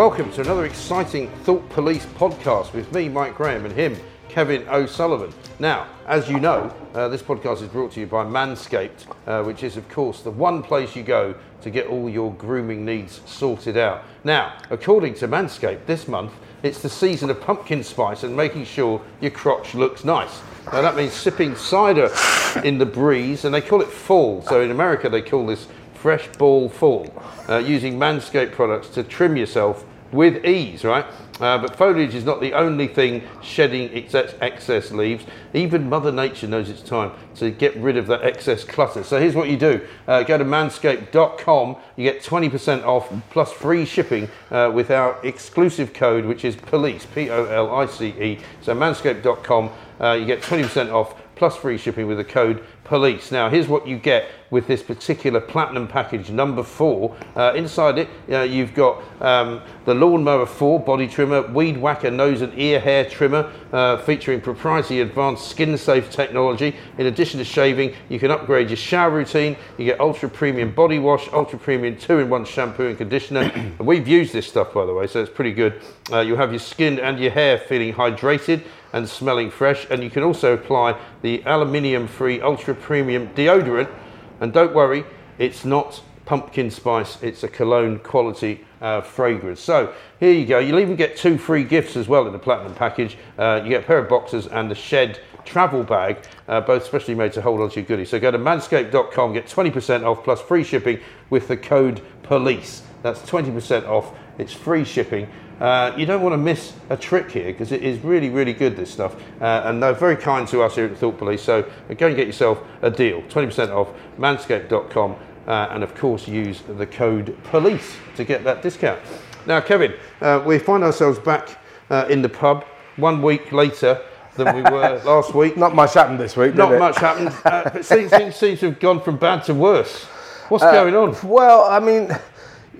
Welcome to another exciting Thought Police podcast with me, Mike Graham, and him, Kevin O'Sullivan. Now, as you know, uh, this podcast is brought to you by Manscaped, uh, which is, of course, the one place you go to get all your grooming needs sorted out. Now, according to Manscaped, this month it's the season of pumpkin spice and making sure your crotch looks nice. Now, that means sipping cider in the breeze, and they call it fall. So in America, they call this fresh ball fall, uh, using Manscaped products to trim yourself with ease, right? Uh, but foliage is not the only thing shedding excess, excess leaves. Even Mother Nature knows it's time to get rid of that excess clutter. So here's what you do uh, go to manscaped.com, you get 20% off plus free shipping uh, with our exclusive code, which is POLICE, P O L I C E. So manscaped.com, uh, you get 20% off plus free shipping with the code police. Now, here's what you get with this particular platinum package number four. Uh, inside it, uh, you've got um, the Lawnmower 4 body trimmer, Weed Whacker nose and ear hair trimmer, uh, featuring proprietary advanced skin safe technology. In addition to shaving, you can upgrade your shower routine. You get ultra premium body wash, ultra premium two in one shampoo and conditioner. and we've used this stuff, by the way, so it's pretty good. Uh, you'll have your skin and your hair feeling hydrated and smelling fresh. And you can also apply the aluminium free ultra premium deodorant. And don't worry, it's not pumpkin spice, it's a cologne quality uh, fragrance. So here you go. You'll even get two free gifts as well in the platinum package. Uh, you get a pair of boxers and the shed travel bag, uh, both specially made to hold onto your goodies. So go to manscaped.com, get 20% off plus free shipping with the code POLICE. That's 20% off. It's free shipping. Uh, you don't want to miss a trick here because it is really, really good, this stuff. Uh, and they're very kind to us here at the Thought Police. So uh, go and get yourself a deal 20% off manscaped.com. Uh, and of course, use the code POLICE to get that discount. Now, Kevin, uh, we find ourselves back uh, in the pub one week later than we were last week. Not much happened this week, Not it? much happened. Uh, but things, seems, seems to have gone from bad to worse. What's going on? Well, I mean,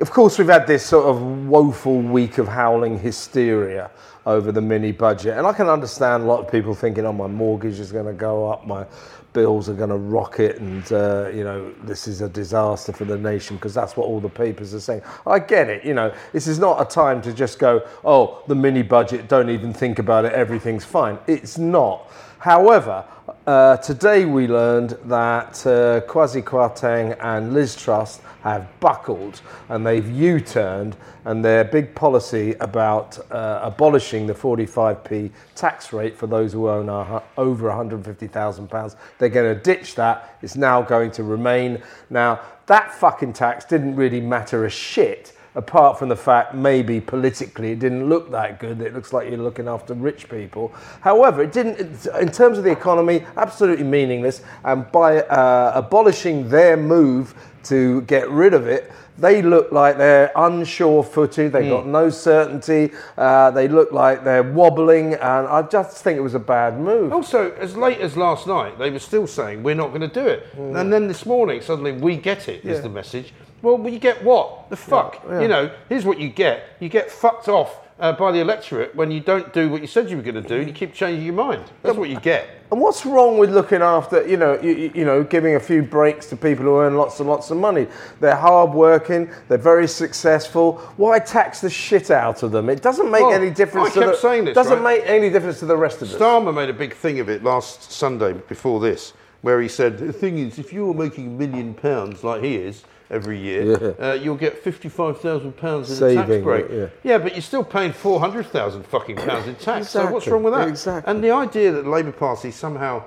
of course, we've had this sort of woeful week of howling hysteria over the mini budget. And I can understand a lot of people thinking, oh, my mortgage is going to go up, my bills are going to rocket, and, uh, you know, this is a disaster for the nation because that's what all the papers are saying. I get it, you know, this is not a time to just go, oh, the mini budget, don't even think about it, everything's fine. It's not. However, uh, today we learned that uh, Kwasi Kwarteng and Liz Truss have buckled and they've U-turned and their big policy about uh, abolishing the 45p tax rate for those who own hu- over 150,000 pounds. They're going to ditch that. It's now going to remain. Now that fucking tax didn't really matter a shit apart from the fact maybe politically it didn't look that good. It looks like you're looking after rich people. However, it didn't, in terms of the economy, absolutely meaningless. And by uh, abolishing their move to get rid of it, they look like they're unsure footed, they've got no certainty, uh, they look like they're wobbling, and I just think it was a bad move. Also, as late as last night, they were still saying we're not going to do it, and then this morning suddenly we get it. Is Yeah. the message? Well, you get what? The fuck? yeah. You know, here's what you get. You get fucked off uh, by the electorate when you don't do what you said you were going to do, and you keep changing your mind. That's what you get. And what's wrong with looking after, you know, you, you- know, giving a few breaks to people who earn lots and lots of money? They're hard working, they're very successful. Why tax the shit out of them? It doesn't make Well, any difference. I to kept the, saying this, Doesn't right? make any difference to the rest of us. Starmer made a big thing of it last Sunday before this, where he said the thing is, if you're making a million pounds like he is, every year, uh, you'll get fifty-five thousand pounds in a tax Saving, break. yeah. but you're still paying four hundred thousand fucking pounds in tax. So what's wrong with that? exactly. And the idea that the Labour Party somehow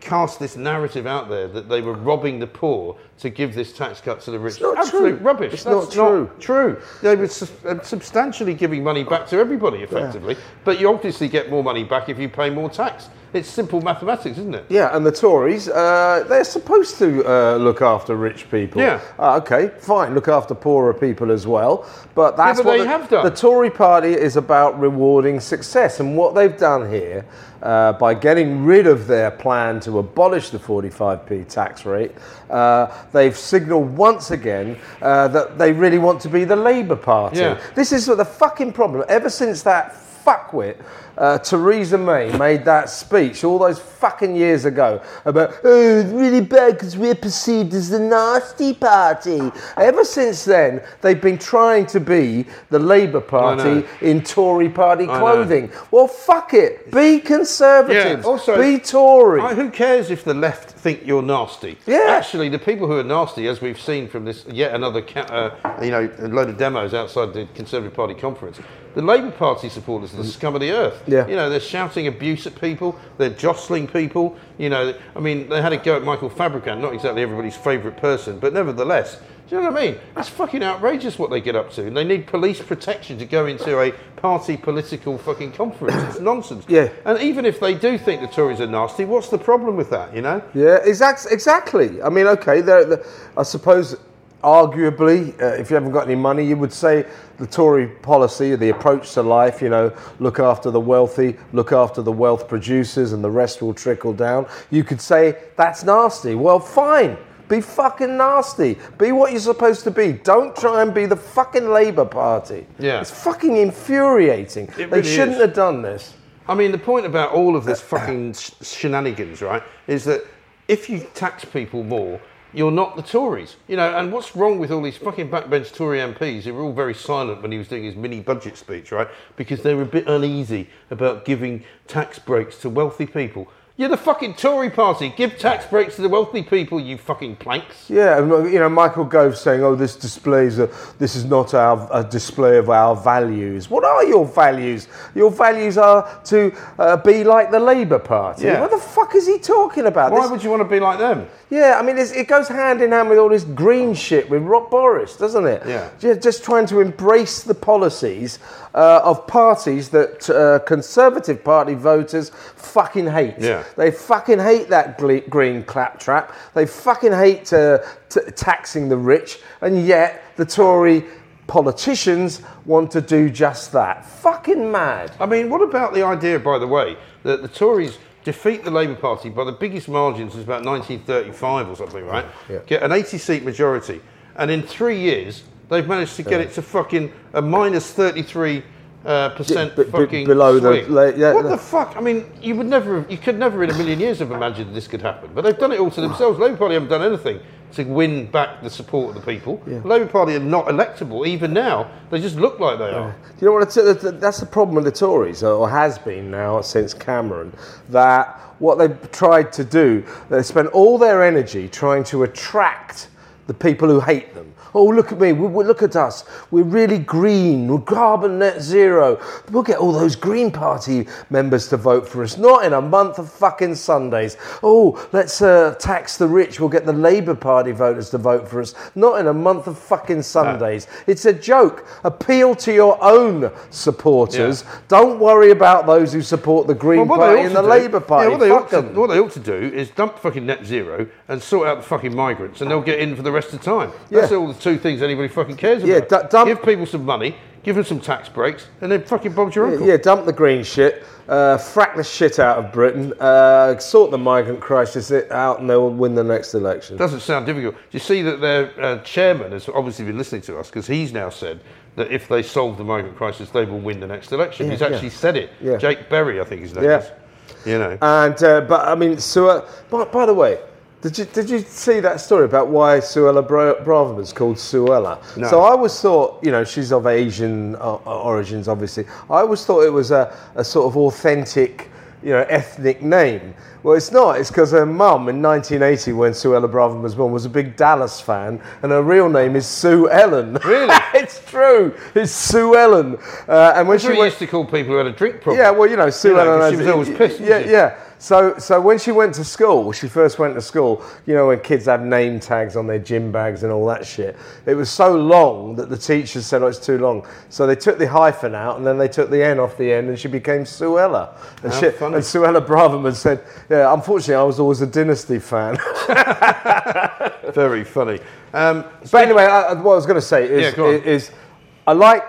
cast this narrative out there that they were robbing the poor to give this tax cut to the rich. not Absolute true. rubbish. It's That's not true. true. They were uh, substantially giving money back to everybody, effectively. But you obviously get more money back if you pay more tax. It's simple mathematics, isn't it? Yeah, and the Tories, uh, they're supposed to uh, look after rich people. Yeah. Uh, okay, fine, look after poorer people as well. But that's but what they the, have done. the Tory party is about rewarding success. And what they've done here, uh, by getting rid of their plan to abolish the 45p tax rate, uh, they've signalled once again uh, that they really want to be the Labour Party. Yeah. This is the fucking problem. Ever since that fuckwit uh, Theresa May made that speech all those fucking years ago about, oh, it's really bad because we're perceived as the nasty party. Ever since then, they've been trying to be the Labour Party in Tory party clothing. Well, fuck it. Be conservatives. Yeah, also- be Tory. I- who cares if the left think you're nasty? Yeah. Actually, the people who are nasty, as we've seen from this yet another, ca- uh, you know, a load of demos outside the Conservative Party conference, the Labour Party supporters are the scum of the earth. Yeah. You know, they're shouting abuse at people, they're jostling people. You know, I mean, they had a go at Michael Fabricant, not exactly everybody's favourite person, but nevertheless. Do you know what I mean? That's fucking outrageous what they get up to. And they need police protection to go into a party political fucking conference. It's nonsense. Yeah. And even if they do think the Tories are nasty, what's the problem with that, you know? Yeah, exact, exactly. I mean, okay, they're, the I suppose, arguably, uh, if you haven't got any money, you would say the Tory policy, the approach to life, you know, look after the wealthy, look after the wealth producers, and the rest will trickle down. You could say that's nasty. Well, fine. Be fucking nasty. Be what you're supposed to be. Don't try and be the fucking Labour Party. Yeah. It's fucking infuriating. It they really shouldn't is. have done this. I mean, the point about all of this fucking sh- shenanigans, right, is that if you tax people more, you're not the Tories. You know, and what's wrong with all these fucking backbench Tory MPs who were all very silent when he was doing his mini budget speech, right? Because they were a bit uneasy about giving tax breaks to wealthy people. You're the fucking Tory party. Give tax breaks to the wealthy people, you fucking planks. Yeah, you know, Michael Gove saying, "Oh, this displays a, this is not our, a display of our values." What are your values? Your values are to uh, be like the Labour Party. Yeah. What the fuck is he talking about? Why This- would you want to be like them? yeah, I mean, it's, it goes hand in hand with all this green shit with Rob Boris, doesn't it? Yeah. Ju- Just trying to embrace the policies uh, of parties that uh, Conservative Party voters fucking hate. Yeah. They fucking hate that gle- green claptrap. They fucking hate uh, t- taxing the rich, and yet the Tory politicians want to do just that. Fucking mad. I mean, what about the idea, by the way, that the Tories defeat the Labour Party by the biggest margins since about 1935 or something, right? Yeah. Get an 80 seat majority. And in three years, they've managed to get it to fucking a minus 33 uh, percent Yeah, be- fucking below the- swing. la- yeah, what the- the fuck? I mean, you would never, have- you could never in a million years have imagined this could happen. But they've done it all to themselves. Labour Party haven't done anything to win back the support of the people. The Labour Party are not electable even now. They just look like they are. You know what? That's the problem with the Tories, or has been now since Cameron. That what they've tried to do, they spent all their energy trying to attract the people who hate them. Oh, look at me! We, we- look at us! We're really green. We're carbon net zero. We'll get all those Green Party members to vote for us. Not in a month of fucking Sundays. Oh, let's uh, tax the rich. We'll get the Labour Party voters to vote for us. Not in a month of fucking Sundays. It's a joke. Appeal to your own supporters. Yeah. Don't worry about those who support the Green Well, Party and the do- Labour Party. Yeah, what, they ought to, what they ought to do is dump fucking net zero and sort out the fucking migrants, and they'll get in for the rest of the time. That's Yeah. all the two things anybody fucking cares Yeah, about. du- dump- Give people some money, give them some tax breaks, and then fucking Bob's your uncle. Yeah, dump the green shit, uh, frack the shit out of Britain, uh, sort the migrant crisis out, and they'll win the next election. Doesn't sound difficult. Do you see that their uh, chairman has obviously been listening to us because he's now said that if they solve the migrant crisis, they will win the next election. Yeah, he's yeah. actually said it. Yeah. Jake Berry, I think his name Yeah. is. You know. And uh, but I mean, Suella. By, by the way, did you did you see that story about why Suella Bra- Braverman's called Suella? No. So I always thought, you know, she's of Asian uh, origins, obviously. I always thought it was a, a sort of authentic you know, ethnic name. Well, it's not. It's because her mum in 1980, when Suella Braverman was born, was a big Dallas fan, and her real name is Sue Ellen. Really? it's true. It's Sue Ellen. Uh, and when That's she went, used to call people who had a drink problem. yeah, well, you know, Sue You know, Ellen. she was always pissed, Yeah, yeah. So, so when she went to school, she first went to school. You know, when kids have name tags on their gym bags and all that shit. It was so long that the teachers said, "Oh, it's too long." So they took the hyphen out, and then they took the N off the end, and she became Suella. And, How she, funny. and Suella Braverman said, "Yeah, unfortunately, I was always a Dynasty fan." Very funny. Um, But anyway, I, what I was going to say is, Yeah, on. is, I like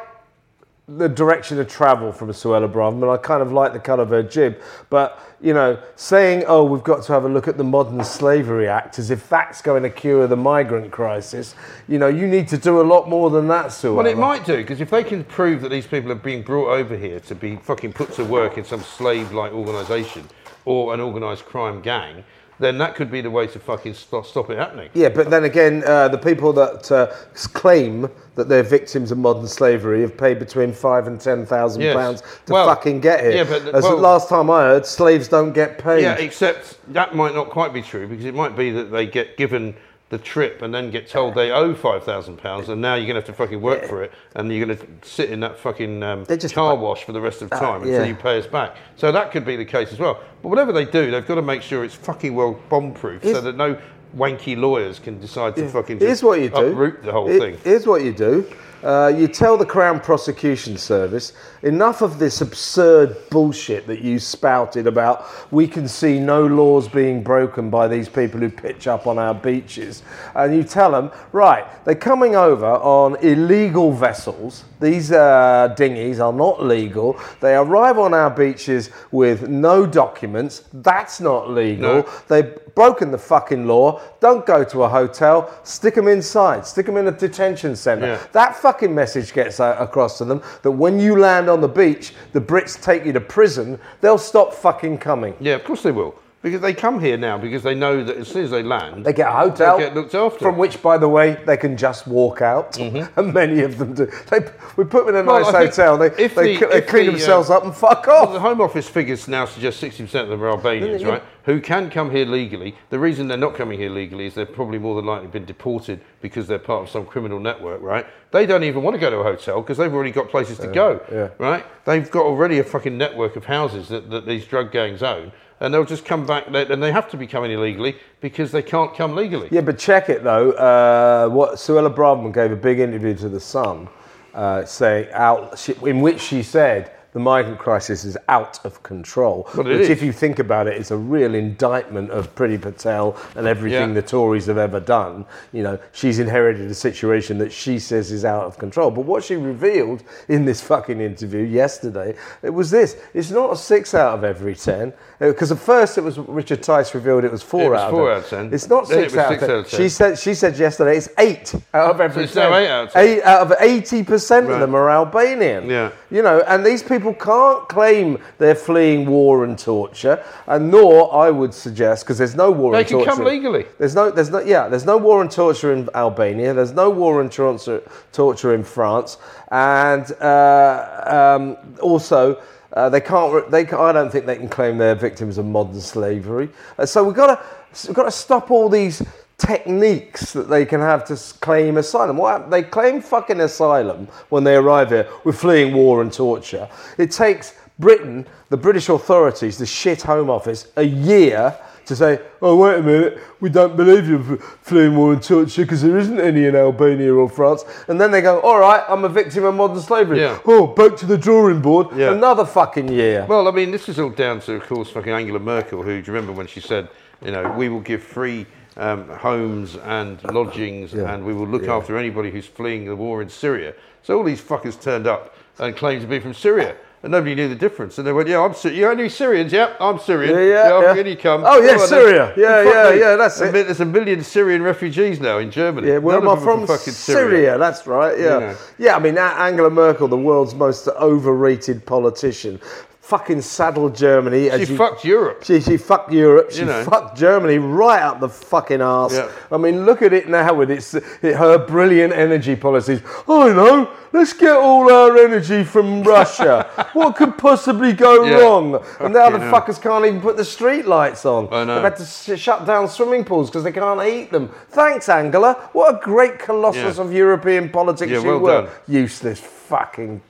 the direction of travel from Suella Braverman. I kind of like the cut of her jib, but you know, saying, "Oh, we've got to have a look at the Modern Slavery Act," as if that's going to cure the migrant crisis. You know, you need to do a lot more than that, Suella. Well, it might do because if they can prove that these people are being brought over here to be fucking put to work in some slave-like organisation or an organised crime gang, then that could be the way to fucking stop, stop it happening. Yeah, but then again, uh, the people that uh, claim that they're victims of modern slavery have paid between five and ten thousand Yes. pounds to Well, fucking get here. yeah, but- As the well- last time I heard, slaves don't get paid. Yeah, except that might not quite be true because it might be that they get given the trip and then get told they owe five thousand pounds, and now you're gonna have to fucking work for it, and you're gonna sit in that fucking um, car wash for the rest of time until yeah. you pay us back. So that could be the case as well. But whatever they do, they've got to make sure it's fucking well bomb-proof, so that no wanky lawyers can decide to fucking Here's what you do. uproot the whole Here- thing. Here's what you do. Uh, you tell the Crown Prosecution Service enough of this absurd bullshit that you spouted about we can see no laws being broken by these people who pitch up on our beaches. And you tell them, right, they're coming over on illegal vessels. These uh, dinghies are not legal. They arrive on our beaches with no documents. That's not legal. No. They've broken the fucking law. Don't go to a hotel. Stick them inside. Stick them in a detention centre. Yeah. That fucking message gets a- across to them that when you land on the beach, the Brits take you to prison. They'll stop fucking coming. Yeah, of course they will. Because they come here now because they know that as soon as they land, They get a hotel. They get looked after. From which, by the way, they can just walk out, and many of them do. They, we put them in a Mm-hmm. Well, nice I think hotel. They, if they, the- they if clean the, uh, themselves up and fuck Well, the. Home Office figures now suggest 60% of them are Albanians, right? Who can come here legally. The reason they're not coming here legally is they've probably more than likely been deported because they're part of some criminal network, right? They don't even want to go to a hotel because they've already got places to go, yeah. right? They've got already a fucking network of houses that, that these drug gangs own. And they'll just come back, and they have to be coming illegally because they can't come legally. Yeah, but check it though. Uh, what Suella Braverman gave a big interview to the Sun, uh, saying out in which she said the migrant crisis is out of control. Which, is. if you think about it, is a real indictment of Priti Patel and everything Yeah. the Tories have ever done. You know, she's inherited a situation that she says is out of control. But what she revealed in this fucking interview yesterday, it was this: it's not a six out of every ten. Uh, because at first it was Richard Tice revealed it was four It was out four of out of 10. It's not it six, was out, six of 10. out of 10. She said she said yesterday it's eight out of every it's 10. eight out of 10. Eight out of eighty percent of them are Albanian. Yeah. You know, and these people can't claim they're fleeing war and torture, and nor I would suggest because there's no war They and can come legally. There's no, there's no, yeah, there's no war and torture in Albania. There's no war and torture, torture in France, and uh, um, also. Uh, they can't. They. I don't think they can claim they're victims of modern slavery. Uh, so we've got to. We've got to stop all these techniques that they can have to claim asylum. What they claim fucking asylum when they arrive here. We're fleeing war and torture. It takes Britain, the British authorities, the shit Home Office, a year to say, oh, wait a minute, we don't believe you're fleeing war and torture because there isn't any in Albania or France. And then they go, all right, I'm a victim of modern slavery. Yeah. Oh, back to the drawing board. Yeah. Another fucking year. Well, I mean, this is all down to, of course, fucking Angela Merkel, who, do you remember when she said, you know, we will give free um, homes and lodgings Yeah. and we will look Yeah. after anybody who's fleeing the war in Syria. So all these fuckers turned up and claimed to be from Syria. And nobody knew the difference. And they went, yeah, I'm Syrian. You are any Syrians? Yeah, I'm Syrian. Yeah, yeah, off yeah. you come. Oh, yeah, right, Syria. Yeah, yeah, me. yeah, that's it. There's a million Syrian refugees now in Germany. Yeah, where am I from? fucking Syria. That's right. Yeah, know. yeah. I mean, Angela Merkel, the world's most overrated politician, fucking saddled Germany. as She you- fucked Europe. She, she fucked Europe. She You know. fucked Germany right up the fucking arse. Yeah. I mean, look at it now with its it, her brilliant energy policies. Oh no, let's get all our energy from Russia. what could possibly go Yeah. wrong? And now the fuckers can't even put the street lights on. I know. They've had to sh- shut down swimming pools because they can't heat them. Thanks, Angela. What a great colossus Yeah. of European politics you well were. done. Useless fucking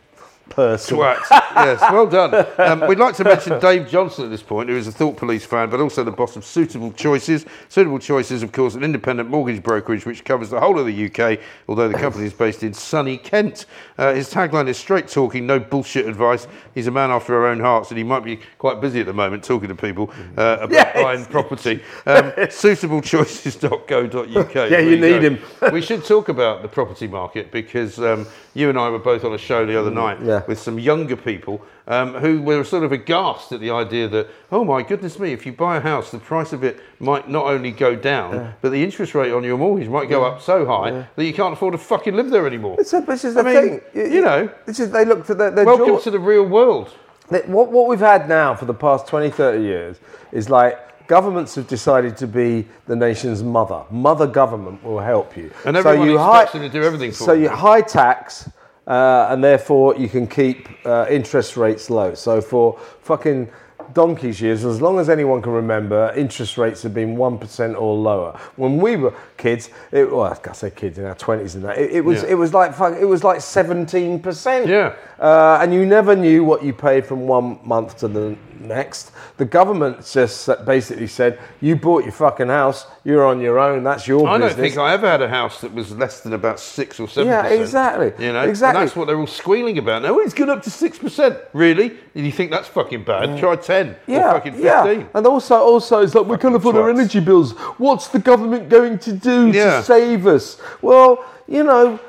person. Twat. yes, well done. Um, we'd like to mention Dave Johnson at this point, who is a Thought Police fan, but also the boss of Suitable Choices. Suitable Choices, of course, an independent mortgage brokerage which covers the whole of the UK, although the company is based in sunny Kent. Uh, his tagline is straight talking, no bullshit advice. He's a man after our own hearts, and he might be quite busy at the moment talking to people uh, about Yes. buying property. Um, suitablechoices.co.uk. Yeah, There you need go. him. we should talk about the property market because um, you and I were both on a show the other night Mm, yeah. with some younger people um, who were sort of aghast at the idea that, oh my goodness me, if you buy a house, the price of it might not only go down, but the interest rate on your mortgage might go up so high that you can't afford to fucking live there anymore. It's a, this is I the mean, thing. you know, this is they look for their, their welcome jaw- to the real world. What, what we've had now for the past 20, 30 years is like governments have decided to be the nation's mother. Mother government will help you. And everyone you expects them to do everything for So you high tax, uh, and therefore you can keep uh, interest rates low. So for fucking donkey's years, as long as anyone can remember, interest rates have been 1% or lower. When we were kids, it, well, I say kids in our 20s and that, it, it was, Yeah. it was like, fuck- it was like 17%. Yeah. Uh, and you never knew what you paid from one month to the next. The government just basically said, "You bought your fucking house. You're on your own. That's your business. I don't think I ever had a house that was less than about six or seven. Yeah, exactly. You know, Exactly. And that's what they're all squealing about now. It's gone up to six percent. Really? And you think that's fucking bad? Try ten yeah, or fucking yeah. And also, also, it's like we can't afford our energy bills. What's the government going to do Yeah. to save us? Well, you know,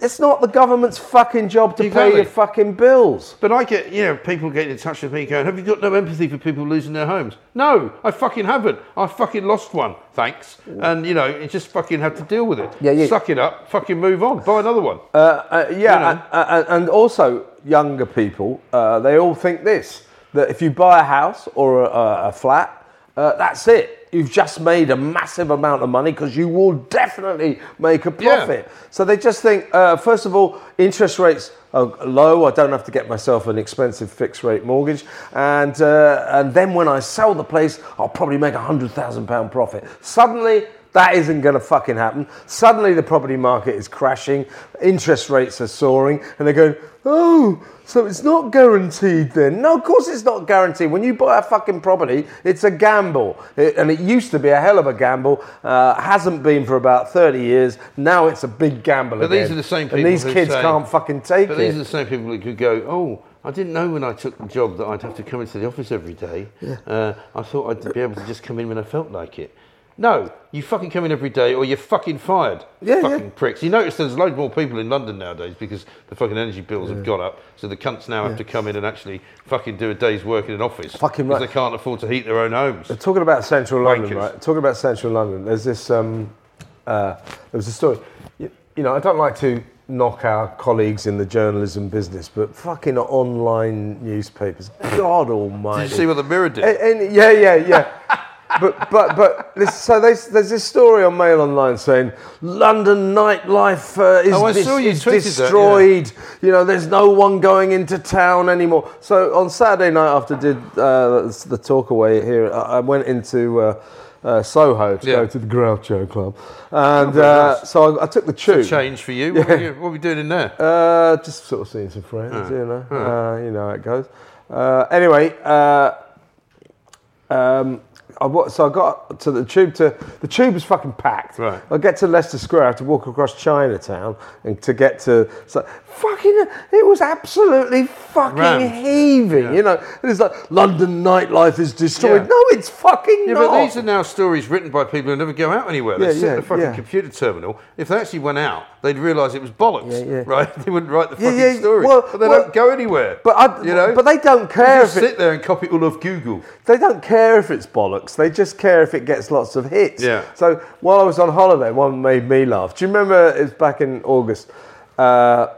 it's not the government's fucking job to pay your fucking bills. But I get, you know, people getting in touch with me going, "Have you got no empathy for people losing their homes?" No, I fucking haven't. I fucking lost one. Thanks. And you know, you just fucking have to deal with it. Yeah, yeah. Suck it up. Fucking move on. Buy another one. Uh, uh, yeah, You know. and, and, and also younger people, uh, they all think this that if you buy a house or a, a flat, uh, that's it. You've just made a massive amount of money because you will definitely make a Yeah. profit. So they just think, uh, first of all, interest rates are low. I don't have to get myself an expensive fixed rate mortgage, and uh, and then when I sell the place, I'll probably make a hundred thousand pound profit. Suddenly. That isn't going to fucking happen. Suddenly the property market is crashing, interest rates are soaring, and they're going, oh, so it's not guaranteed then. No, of course it's not guaranteed. When you buy a fucking property, it's a gamble. It- and it used to be a hell of a gamble, uh, hasn't been for about 30 years. Now it's a big gamble But again. these are the same people And these kids say- can't fucking take But it. But these are the same people who could go, oh, I didn't know when I took the job that I'd have to come into the office every day. Yeah. Uh, I thought I'd be able to just come in when I felt like it. No, you fucking come in every day or you're fucking fired. Yeah, fucking yeah. pricks. You notice there's loads more people in London nowadays because the fucking energy bills have gone up. So the cunts now have to come in and actually fucking do a day's work in an office. Fucking Because they can't afford to heat their own homes. They're Talking about central London, Wankers. right? Talking about central London, there's this. Um, uh, there was a story. You, you know, I don't like to knock our colleagues in the journalism business, but fucking online newspapers, God Almighty! Did you see what the Mirror did? And, and- yeah, yeah, yeah. but but but this, so there's, there's this story on Mail Online saying London nightlife uh, is, Oh, dis- you is that, yeah. destroyed. You know, there's no one going into town anymore. So on Saturday night after did uh, the talk away here, I went into. Uh, uh, Soho to Yeah. go to the Groucho Club, and very uh, nice. so I, I took the tube. Change for you. What, were you. what were we doing in there? Uh, just sort of seeing some friends, you know. Uh, you know how it goes. Uh, anyway, uh, um, I, wa- so I got to the tube. To the tube was fucking packed. Right. I get to Leicester Square. I have to walk across Chinatown and to get to. So fucking, it was absolutely fucking Rammed. heaving. You know, and it's like London nightlife is destroyed. Yeah. No, it's fucking Yeah, not. but these are now stories written by people who never go out anywhere. They Yeah, sit yeah, at the fucking yeah. computer terminal. If they actually went out, they'd realise it was bollocks, Yeah, yeah. right? They wouldn't write the Yeah, fucking yeah, story. well- but they well- don't go anywhere. But I, you know, but they don't care. They just if it, sit there and copy all of Google. They don't care if it's bollocks. They just care if it gets lots of hits. Yeah. So while I was on holiday, one made me laugh. Do you remember? It was back in August. Uh,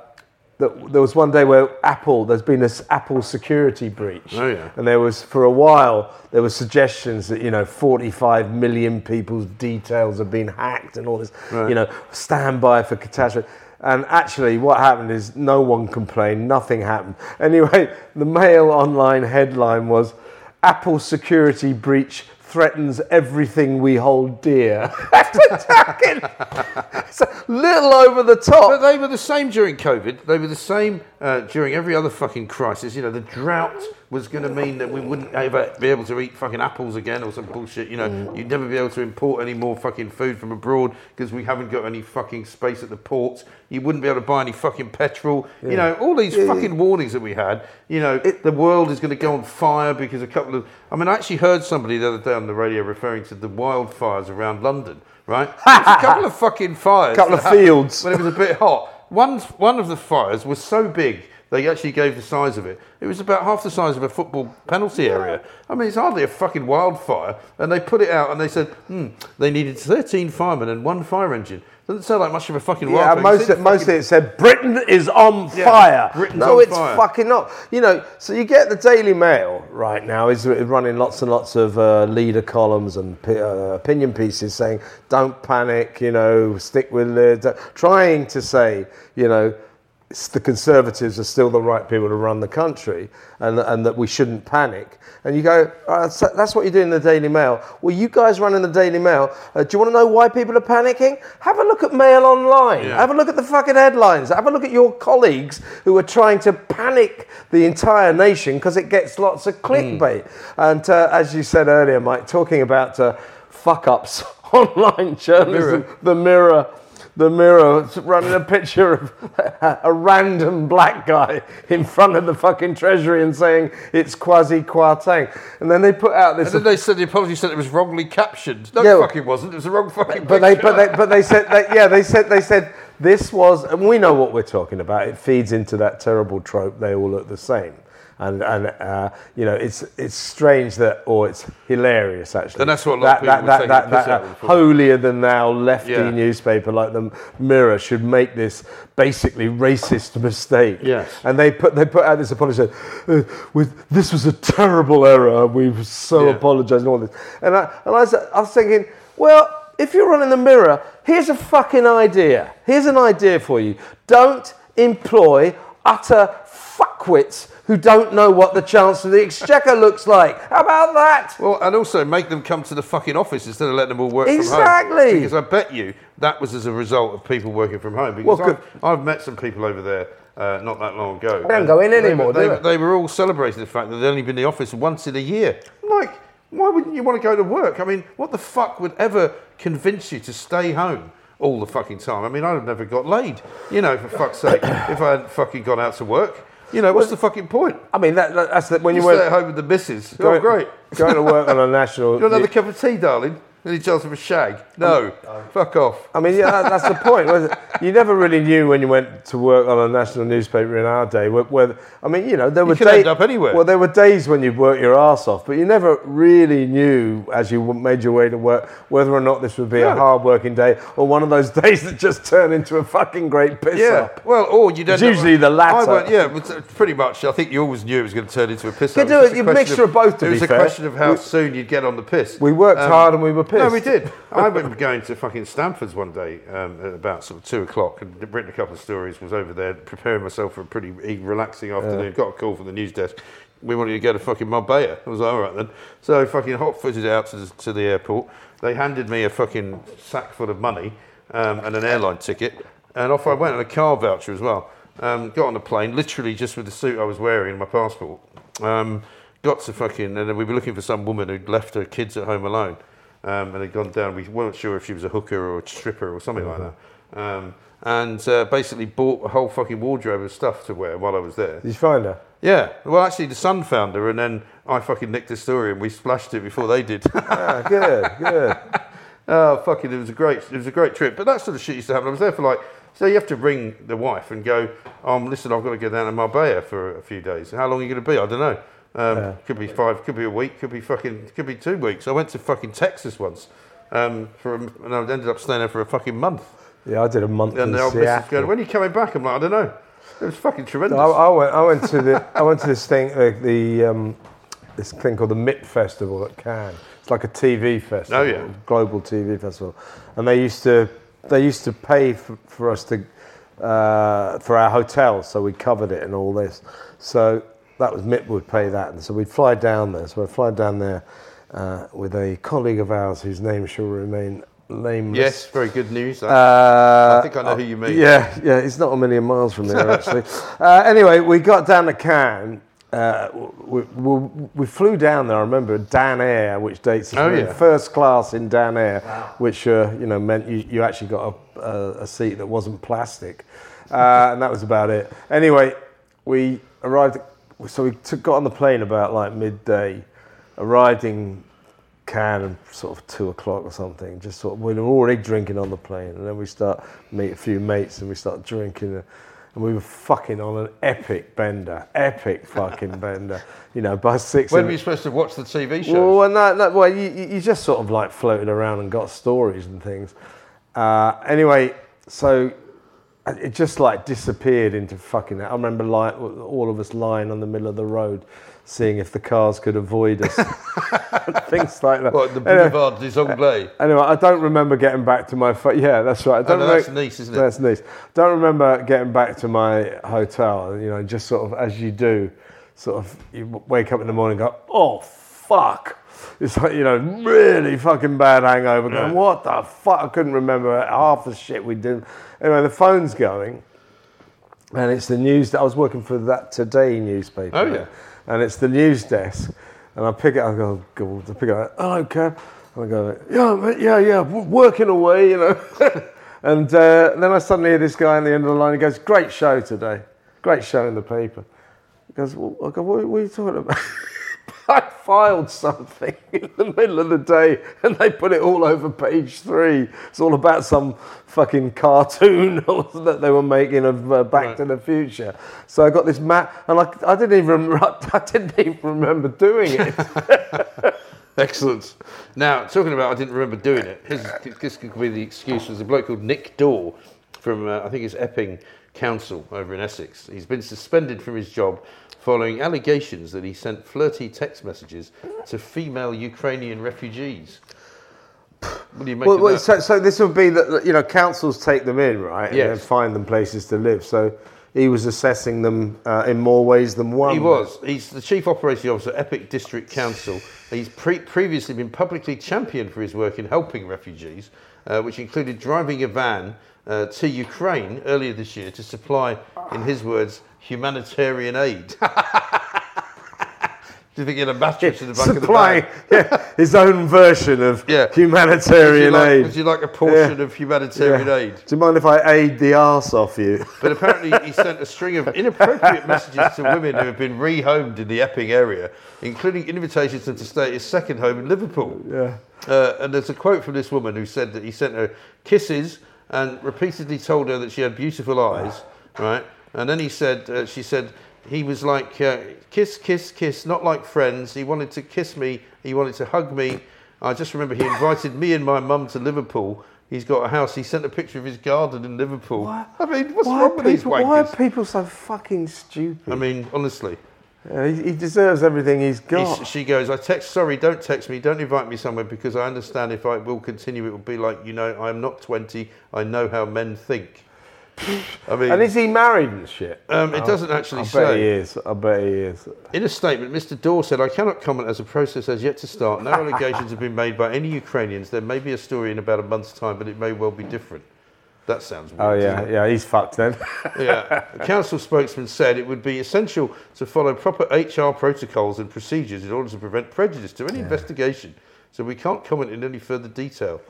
that there was one day where Apple, there's been this Apple security breach. Oh, yeah. And there was, for a while, there were suggestions that, you know, 45 million people's details have been hacked and all this, you know, stand by for catastrophe. And actually, what happened is no one complained, nothing happened. Anyway, the Mail Online headline was Apple security breach threatens everything we hold dear. That's attacking. It's a little over the top. But they were the same during COVID. They were the same uh, during every other fucking crisis. You know, the drought was going to mean that we wouldn't ever be able to eat fucking apples again or some bullshit. You know, Mm. you'd never be able to import any more fucking food from abroad because we haven't got any fucking space at the ports. You wouldn't be able to buy any fucking petrol. You know, all these fucking warnings that we had. You know, the world is going to go on fire because a couple of. I mean, I actually heard somebody the other day on the radio referring to the wildfires around London. Right, a couple of fucking fires, A Couple of fields. when it was a bit hot. One one of the fires was so big they actually gave the size of it. It was about half the size of a football penalty area. I mean, it's hardly a fucking wildfire. And they put it out and they said, hmm, they needed 13 firemen and one fire engine. Doesn't sound like much of a fucking Yeah, wildfire. most It's of, most of fucking- it said Britain is on Yeah, fire. Britain's no, on it's fire. fucking not. You know, so you get the Daily Mail right now is running lots and lots of uh, leader columns and pi- uh, opinion pieces saying, "Don't panic," you know, stick with it, trying to say, you know. The Conservatives are still the right people to run the country, and, and that we shouldn't panic. And you go, "Oh, that's what you do in the Daily Mail. Well, you guys running the Daily Mail, uh, do you want to know why people are panicking? Have a look at Mail Online. Yeah. Have a look at the fucking headlines. Have a look at your colleagues who are trying to panic the entire nation because it gets lots of clickbait. And uh, as you said earlier, Mike, talking about uh, fuck ups online journalism, Mirror. the mirror. The mirror running a picture of a random black guy in front of the fucking treasury and saying it's Kwasi Kwarteng. And then they put out this And then they said the apology said it was wrongly captioned. No, Yeah, it fucking wasn't. It was the wrong fucking but they, but they, but they said, they, yeah, they said, they said this was, and we know what we're talking about. It feeds into that terrible trope. They all look the same, and and uh, you know, it's it's strange that, or it's hilarious actually. And that's what a lot of that, people that, that, that, them for. holier than thou lefty Yeah. newspaper like the Mirror should make this basically racist mistake. Yes. And they put they put out this apology. Uh, with this was a terrible error. We were so Yeah. apologise and all this. And I and I was, I was thinking, well, if you're running the Mirror, here's a fucking idea. Here's an idea for you. Don't employ utter fuckwits who don't know what the Chancellor of the Exchequer looks like. How about that? Well, and also make them come to the fucking office instead of letting them all work from home. Exactly. Because I bet you that was as a result of people working from home. Because Well, I've, I've met some people over there uh, not that long ago. They don't go in anymore, they, they? they were all celebrating the fact that they'd only been in the office once in a year. Like, why wouldn't you want to go to work? I mean, what the fuck would ever convince you to stay home? All the fucking time. I mean, I'd have never got laid. You know, for fuck's sake, if I hadn't fucking gone out to work. You know, what's the fucking point? I mean, that, that- that's the, when You you stay went at home with the missus. Oh, great. going to work on a national. You want another cup of tea, darling? Any chance of a shag? No. Fuck off. I mean, yeah, that, that's the point. You never really knew when you went to work on a national newspaper in our day. Where, where I mean, you know, there were end up anywhere. Well, there were days when you'd work your ass off, but you never really knew as you made your way to work whether or not this would be a hard working day or one of those days that just turn into a fucking great piss Yeah. up. Well, or you don't. It's usually the latter. Went, yeah, uh, pretty much. I think you always knew it was going to turn into a piss. You up. do It was it- just you mixture of both, to it was a fair. question of how We- soon you'd get on the piss. We worked Um, hard and we were No, we did. I went going to fucking Stanford's one day um, at about sort of two o'clock and written a couple of stories. Was over there preparing myself for a pretty relaxing afternoon. Got a call from the news desk. We wanted to go to fucking Marbella. I was like, all right then. So I fucking hot footed out to the, to the airport. They handed me a fucking sack full of money um, and an airline ticket, and off I went and a car voucher as well. Um, got on the plane, literally just with the suit I was wearing and my passport. Um, got to fucking, and then we were looking for some woman who'd left her kids at home alone um, and had gone down. We weren't sure if she was a hooker or a stripper or something like that. Um, and uh, basically bought a whole fucking wardrobe of stuff to wear while I was there. Did you find her? Yeah, well, actually, the Sun found her, and then I fucking nicked the story, and we splashed it before they did. Ah, good, good. oh, fucking, it was a great, it was a great trip. But that sort of shit used to happen. I was there for like, so you have to ring the wife and go, um, listen, I've got to go down to Marbella for a few days. How long are you going to be? I don't know. Um, Could be five, could be a week, could be fucking, could be two weeks. I went to fucking Texas once, um, for, a, and I ended up staying there for a fucking month. Yeah, I did a month And the old missus going, when are you coming back? I'm like, I don't know. It was fucking tremendous. I, I went. I went to the. I went to this thing. Uh, the um, this thing called the MIP Festival at Cannes. It's like a TV festival. Oh, yeah. Global TV festival, and they used to. They used to pay for, for us to uh, for our hotel, so we covered it and all this. So that was MIP would pay that, and so we'd fly down there. So I'd fly down there uh, with a colleague of ours whose name shall remain nameless. yes, very good news. Uh, I think I know who you mean. Yeah, yeah, it's not a million miles from there actually. uh, anyway, we got down to Cannes. Uh, we, we, we flew down there. I remember Dan Air, which dates Oh, yeah. first class in Dan Air, which uh, you know meant you, you actually got a, a, a seat that wasn't plastic, uh, and that was about it. Anyway, we arrived. So we took, got on the plane about like midday, arrived in Cannes sort of two o'clock or something. Just sort of, we were already drinking on the plane, and then we start meet a few mates, and we start drinking, and we were fucking on an epic bender, epic fucking bender. You know, by six. when were you supposed to watch the TV shows? well, no, no, well, you, you you just sort of like floated around and got stories and things. Uh, anyway, so it just like disappeared into fucking. I remember like all of us lying on the middle of the road, seeing if the cars could avoid us, things like that. what, the Anyway- Boulevard des Anglais? Anyway, I don't remember getting back to my. Fo- yeah, that's right. I oh, don't Oh, no, that's remember- Nice, isn't it? That's Nice. Don't remember getting back to my hotel. You know, just sort of as you do, sort of you wake up in the morning, and go, oh fuck. It's like you know, really fucking bad hangover. Going, what the fuck? I couldn't remember half the shit we did. Anyway, the phone's going, and it's the news. I was working for that Today newspaper. Oh, yeah. And it's the news desk, and I pick it. I go, go I pick it up. Hello, Kev. And I go, yeah, mate, yeah, yeah, working away, you know. and uh, then I suddenly hear this guy on the end of the line. He goes, "Great show today. Great show in the paper." He goes, well, I go, what, what are you talking about? I filed something in the middle of the day and they put it all over page three. It's all about some fucking cartoon that they were making of uh, Back Right. to the Future. So I got this map and I, I didn't even I didn't even remember doing it. Excellent. Now, talking about I didn't remember doing it, his, this could be the excuse. There's a bloke called Nick Daw from, uh, I think it's Epping Council over in Essex. He's been suspended from his job following allegations that he sent flirty text messages to female Ukrainian refugees. What do you make well, of well, that? so, so this would be that you know councils take them in, right? And Yes. find them places to live. So he was assessing them uh, in more ways than one. He was. He's the chief operating officer at Epping District Council. He's pre- previously been publicly championed for his work in helping refugees, which included driving a van uh, to Ukraine earlier this year to supply, in his words, humanitarian aid. Do you think he had a mattress in the back supplying of the van? yeah, his own version of Yeah. Humanitarian you, like, aid. would you like a portion Yeah. of humanitarian aid? Do you mind if I aid the arse off you? But apparently, he sent a string of inappropriate messages to women who have been rehomed in the Epping area, including invitations to stay at his second home in Liverpool. Yeah. Uh, and there's a quote from this woman who said that he sent her kisses and repeatedly told her that she had beautiful eyes, right? And then he said, uh, she said, he was like, uh, kiss, kiss, kiss, not like friends. He wanted to kiss me, he wanted to hug me. I just remember he invited me and my mum to Liverpool. He's got a house. He sent a picture of his garden in Liverpool. I mean, what's Why wrong are, with these people, why are people so fucking stupid? I mean, honestly. Yeah, he, he deserves everything he's got. she goes, I text, sorry, don't text me, don't invite me somewhere because I understand if I will continue, it will be like, you know, I'm not 20, I know how men think. I mean, and is he married and shit? um, it doesn't actually I say. bet he is. I bet he is. In a statement, Mr. Daw said, I cannot comment as the process has yet to start. No allegations have been made by any Ukrainians. There may be a story in about a month's time, but it may well be different. That sounds weird. Oh yeah, yeah. He's fucked then. yeah. The council spokesman said it would be essential to follow proper HR protocols and procedures in order to prevent prejudice to any investigation. So we can't comment in any further detail.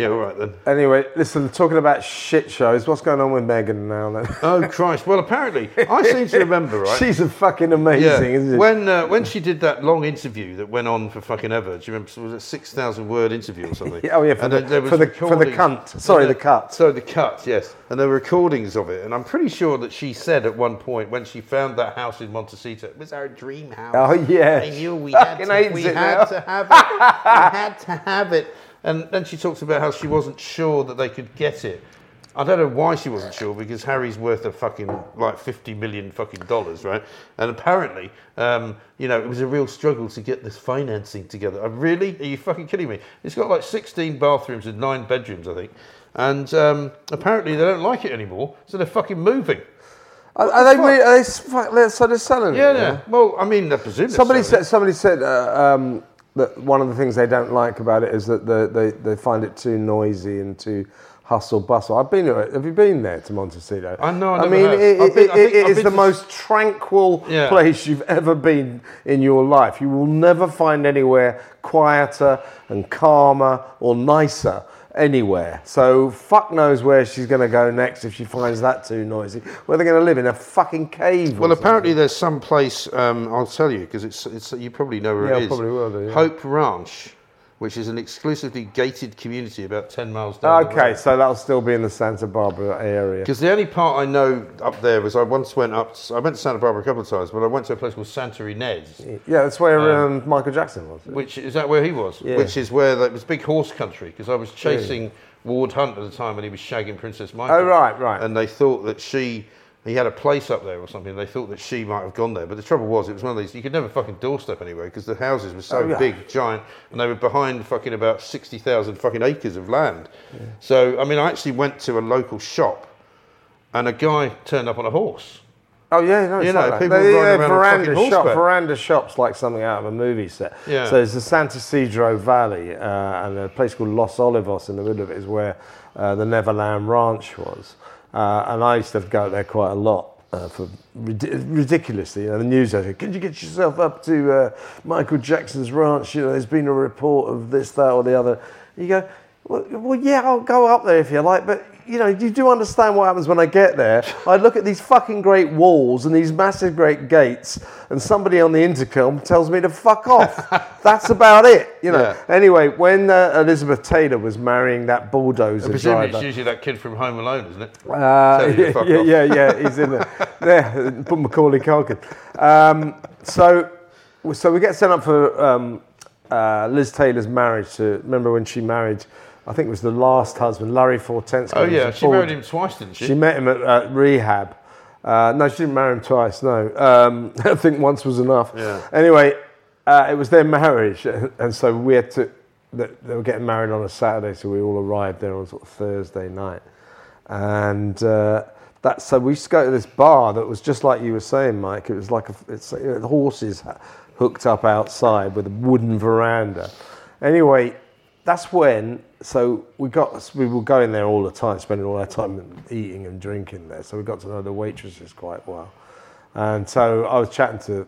Yeah, all right then. anyway, listen. Talking about shit shows. What's going on with Meghan now then? Oh Christ! Well, apparently, I seem to remember, right? She's a fucking amazing, yeah. isn't she? When uh, when she did that long interview that went on for fucking ever, do you remember? It was a six thousand word interview or something? Oh, yeah, for And the- for the- for the cunt. Sorry, And the cut. Sorry, the cut. Yes, and there were recordings of it, and I'm pretty sure that she said at one point when she found that house in Montecito, it was our dream house. Oh, yeah. I knew we had to, we had to have it. we had to have it. And then she talks about how she wasn't sure that they could get it I don't know why she wasn't sure because Harry's worth a fucking like 50 million fucking dollars, right? And apparently, um, you know, it was a real struggle to get this financing together. Uh, really? Are you fucking kidding me? It's got like 16 bathrooms and nine bedrooms, I think. And um, apparently they don't like it anymore, so they're fucking moving. Are, are they? Re- are they fuck, they're- so they're selling Yeah, it. yeah. Well, I mean, I presume Somebody said. Somebody said uh, um, that one of the things they don't like about it is that the, they they find it too noisy and too hustle bustle. I've been. to it. Have you been there to Montecito? Uh, I know, I I mean, it, I've been- it- think it been the to- most tranquil Yeah. place you've ever been in your life. You will never find anywhere quieter and calmer or nicer anywhere. So fuck knows where she's going to go next if she finds that too noisy. Where they're going to live in a fucking cave. or Well, apparently there's some place. Um, I'll tell you because it's, it's you probably know where it is. Yeah, it I is. probably will do, yeah. Hope Ranch, which is an exclusively gated community about 10 miles down. the Okay, so that'll still be in the Santa Barbara area. Because the only part I know up there was I once went up. I went to Santa Barbara a couple of times, but I went to a place called Santa Ynez, Yeah, that's where um, Michael Jackson was. which is that where he was? Yeah. Which is where like, it was big horse country. Because I was chasing Ward Hunt at the time when he was shagging Princess Michael. Oh, right, right. And they thought that she. He had a place up there or something. They thought that she might have gone there, but the trouble was, it was one of these you could never fucking doorstep anywhere because the houses were so Oh, yeah. big, giant, and they were behind fucking about sixty thousand fucking acres of land. So I mean, I actually went to a local shop, and a guy turned up on a horse. Oh yeah, no, it's You like know, that. people They- yeah, around veranda shop, veranda shops like something out of a movie set. Yeah. So there's the Santa Cedro Valley, uh, and a place called Los Olivos in the middle of it is where uh, the Neverland Ranch was, uh, and I used to go out there quite a lot. Uh, for rid- ridiculously, you know, the news said, "Can you get yourself up to uh, Michael Jackson's ranch? You know, there's been a report of this, that, or the other." You go, well, well, yeah, I'll go up there if you like, but you know, you do understand what happens when I get there. I look at these fucking great walls and these massive great gates, and somebody on the intercom tells me to fuck off. That's about it, you know. Yeah. Anyway, when uh, Elizabeth Taylor was marrying that bulldozer Presumably, it's driver, usually that kid from Home Alone, isn't it? uh, Tell you to yeah, yeah, yeah, yeah, he's in there. there put Macaulay Culkin. Um, so, so we get sent up for um, uh, Liz Taylor's marriage. To remember when she married, I think it was the last husband, Larry Fortensky. Oh yeah, she married him twice, didn't she? She met him at uh, rehab. Uh, no, she didn't marry him twice. No, um, I think once was enough. Yeah. Anyway, uh, it was their marriage, and so we had to. They they were getting married on a Saturday, so we all arrived there on sort of Thursday night, and uh, that. So we used to go to this bar that was just like you were saying, Mike. It was like a, it's you know, the horses hooked up outside with a wooden veranda. Anyway, that's when. So we got we were going there all the time, spending all our time eating and drinking there. So we got to know the waitresses quite well, and so I was chatting to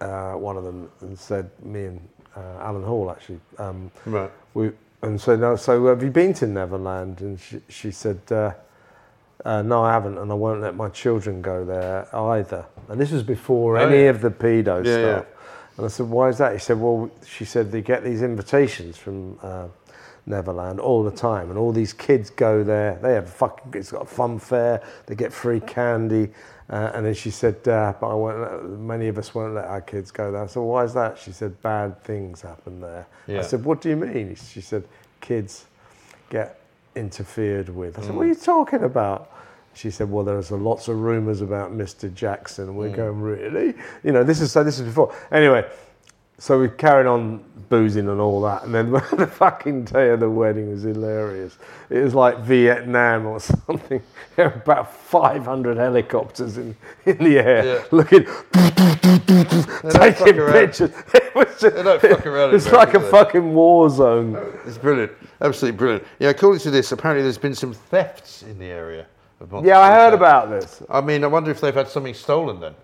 uh, one of them and said, me and uh, Alan Hall actually, um, Right. we and so no, so have you been to Neverland? And she she said. Uh, uh, no, I haven't, and I won't let my children go there either. And this was before Oh, any yeah. of the pedo Yeah, stuff. And I said, why is that? He said, well, she said they get these invitations from uh, Neverland all the time, and all these kids go there. They have fucking, it's got a fun fair. They get free candy. Uh, and then she said, uh, but I won't let, many of us won't let our kids go there. I said, why is that? She said, bad things happen there. Yeah. I said, what do you mean? She said, kids get interfered with. I said, what are you talking about? She said, well, there's lots of rumours about Mr. Jackson. And we're hmm. going, really? You know, this is so this is before. Anyway, so we carried on boozing and all that. And then the fucking day of the wedding was hilarious. It was like Vietnam or something. There were about 500 helicopters in, in the air Yeah. looking, taking pictures. It was just, They don't fuck around It's like a they? fucking war zone. It's brilliant, absolutely brilliant. Yeah, according to this, apparently there's been some thefts in the area. Of Yeah, I heard about this. I mean, I wonder if they've had something stolen then.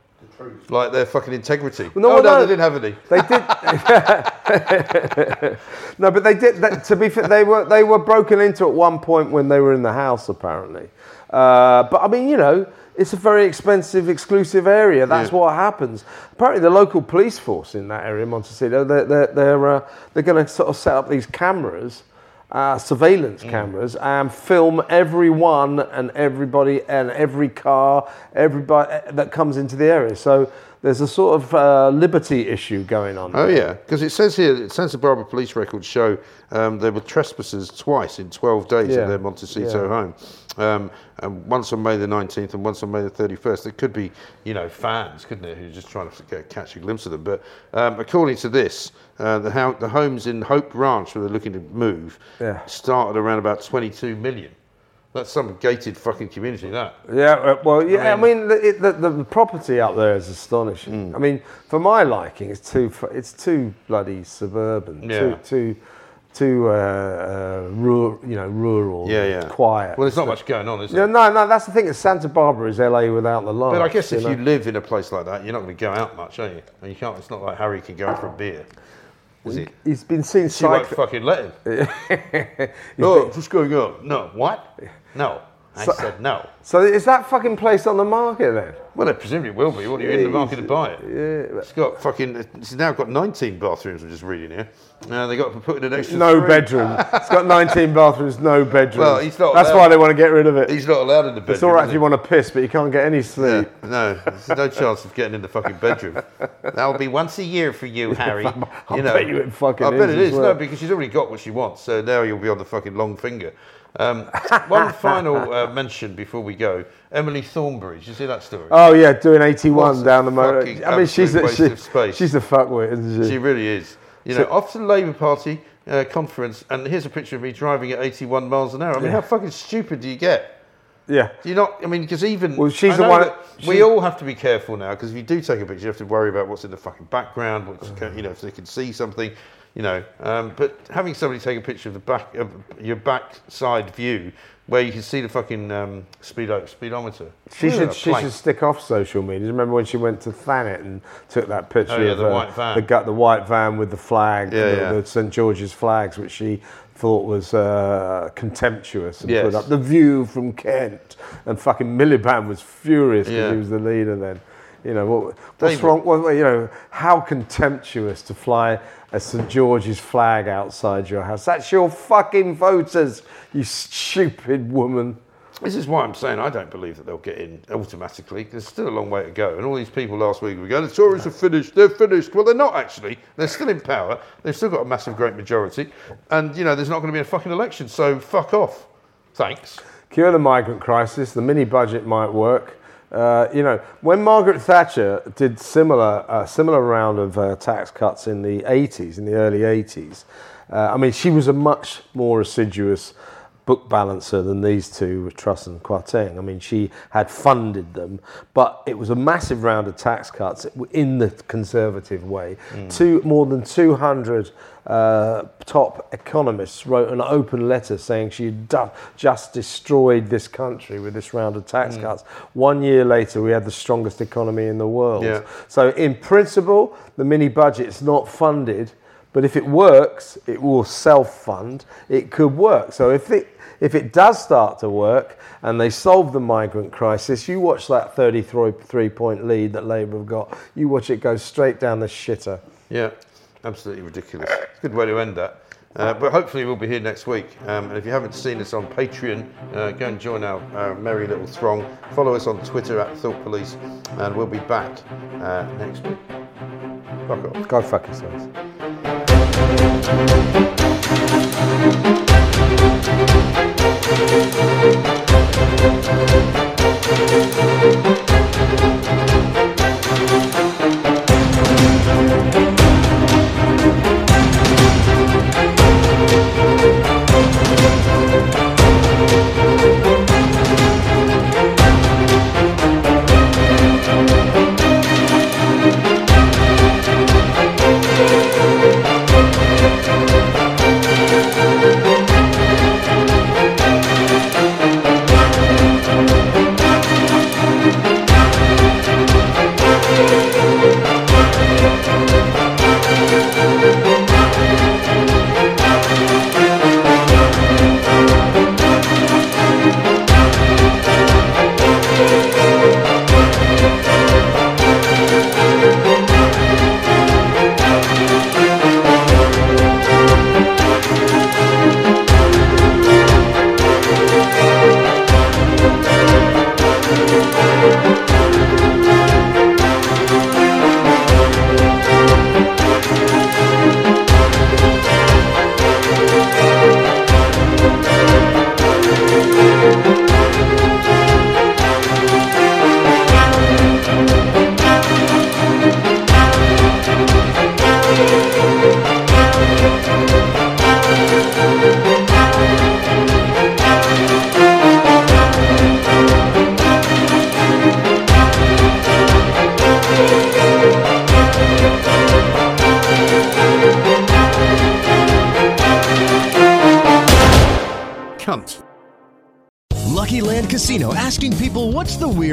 Like their fucking integrity. no, oh no, no. they didn't have any. They did. no, but they did. That, to be fair, they were they were broken into at one point when they were in the house, apparently. Uh, but I mean, you know, it's a very expensive, exclusive area. That's Yeah. what happens. Apparently, the local police force in that area, Montecito, they're they're they're, uh, they're going to sort of set up these cameras. Uh, surveillance Mm. cameras and film everyone and everybody and every car, everybody uh, that comes into the area. So there's a sort of uh, liberty issue going on. Oh yeah, because it says here that Santa Barbara police records show um, there were trespassers twice in 12 days Yeah, at their Montecito yeah. home. Um, and once on May the 19th and once on May the 31st. There could be, you know, fans, couldn't it, who're just trying to get, catch a glimpse of them. But um, according to this, uh, the, ho- the homes in Hope Ranch where they're looking to move Yeah. started around about 22 million. That's some gated fucking community, that. Yeah, uh, well, yeah. I mean- mean, the, it, the, the property up there is astonishing. Mm. I mean, for my liking, it's too it's too bloody suburban, Yeah. too too too uh, uh, rural, you know, rural, Yeah, yeah. quiet. Well, there's not much going on, is No, there? no, no. That's the thing. Santa Barbara is LA without the lights. But I guess if know? you live in a place like that, you're not going to go out much, are you? And you can't. It's not like Harry can go out for a beer, is he? he's been seen She won't fucking let him. no, just going up. No, what? No, I So- said no. So is that fucking place on the market then? Well, it presumably will be. What are you in the market to buy it? Yeah. It's got fucking. It's now got 19 bathrooms. I'm just reading here. Uh, they got to put in an extra. No three. bedroom. it's got 19 bathrooms, no bedroom. Well, he's not That's allowed- why they want to get rid of it. He's not allowed in the bedroom. it's all right if you want to piss, but you can't get any sleep. Yeah, no, there's no chance of getting in the fucking bedroom. That'll be once a year for you, Harry. I you know, bet you it fucking I bet is it is. well. No, because she's already got what she wants. So now you'll be on the fucking long finger. Um, one final uh, mention before we go: Emily Thornberry. Did you see that story? Oh yeah, doing 81 What's down the motor. I mean, she's a, she, space. she's a fuckwit, isn't she? She really is. You know, off to the Labour Party uh, conference, and here's a picture of me driving at 81 miles an hour. I mean, how fucking stupid do you get? yeah. Do you not? I mean, because even Well, she's the one- that we all have to be careful now because if you do take a picture, you have to worry about what's in the fucking background. What's you know if they can see something, you know. Um, but having somebody take a picture of the back of your backside view where you can see the fucking um, speedo speedometer. She should she should stick off social media. Remember when she went to Thanet and took that picture Oh, yeah, of the uh, white van. the gu- the white van with the flag, Yeah, the, yeah. the St George's flags, which she thought was uh, contemptuous and Yes. put up the view from Kent. And fucking Miliband was furious because Yeah. he was the leader then. You know what, what's David. wrong? What, you know how contemptuous to fly a St George's flag outside your house. That's your fucking voters, you stupid woman. This is why I'm saying I don't believe that they'll get in automatically. There's still a long way to go. And all these people last week were going, the Tories are finished, they're finished. Well, they're not actually. They're still in power. They've still got a massive, great majority. And, you know, there's not going to be a fucking election. So fuck off. Thanks. cure the migrant crisis. The mini budget might work. Uh, you know, when Margaret Thatcher did similar a similar round of uh, tax cuts in the 80s, in the early 80s, uh, I mean, she was a much more assiduous book balancer than these two, Truss and Kwarteng. I mean, she had funded them, but it was a massive round of tax cuts in the conservative way. Two, more than 200 uh, top economists wrote an open letter saying she had just destroyed this country with this round of tax Mm. cuts. One year later, we had the strongest economy in the world. Yeah. So, in principle, the mini budget's not funded, but if it works, it will self-fund. It could work. So, if it if it does start to work and they solve the migrant crisis, you watch that 33 point lead that Labour have got. You watch it go straight down the shitter. Yeah, absolutely ridiculous. It's a good way to end that. Uh, but hopefully we'll be here next week. Um, and if you haven't seen us on Patreon, uh, go and join our, our merry little throng. Follow us on Twitter at Thought Police, and we'll be back uh, next week. Fuck off. Go fuck yourselves. Thank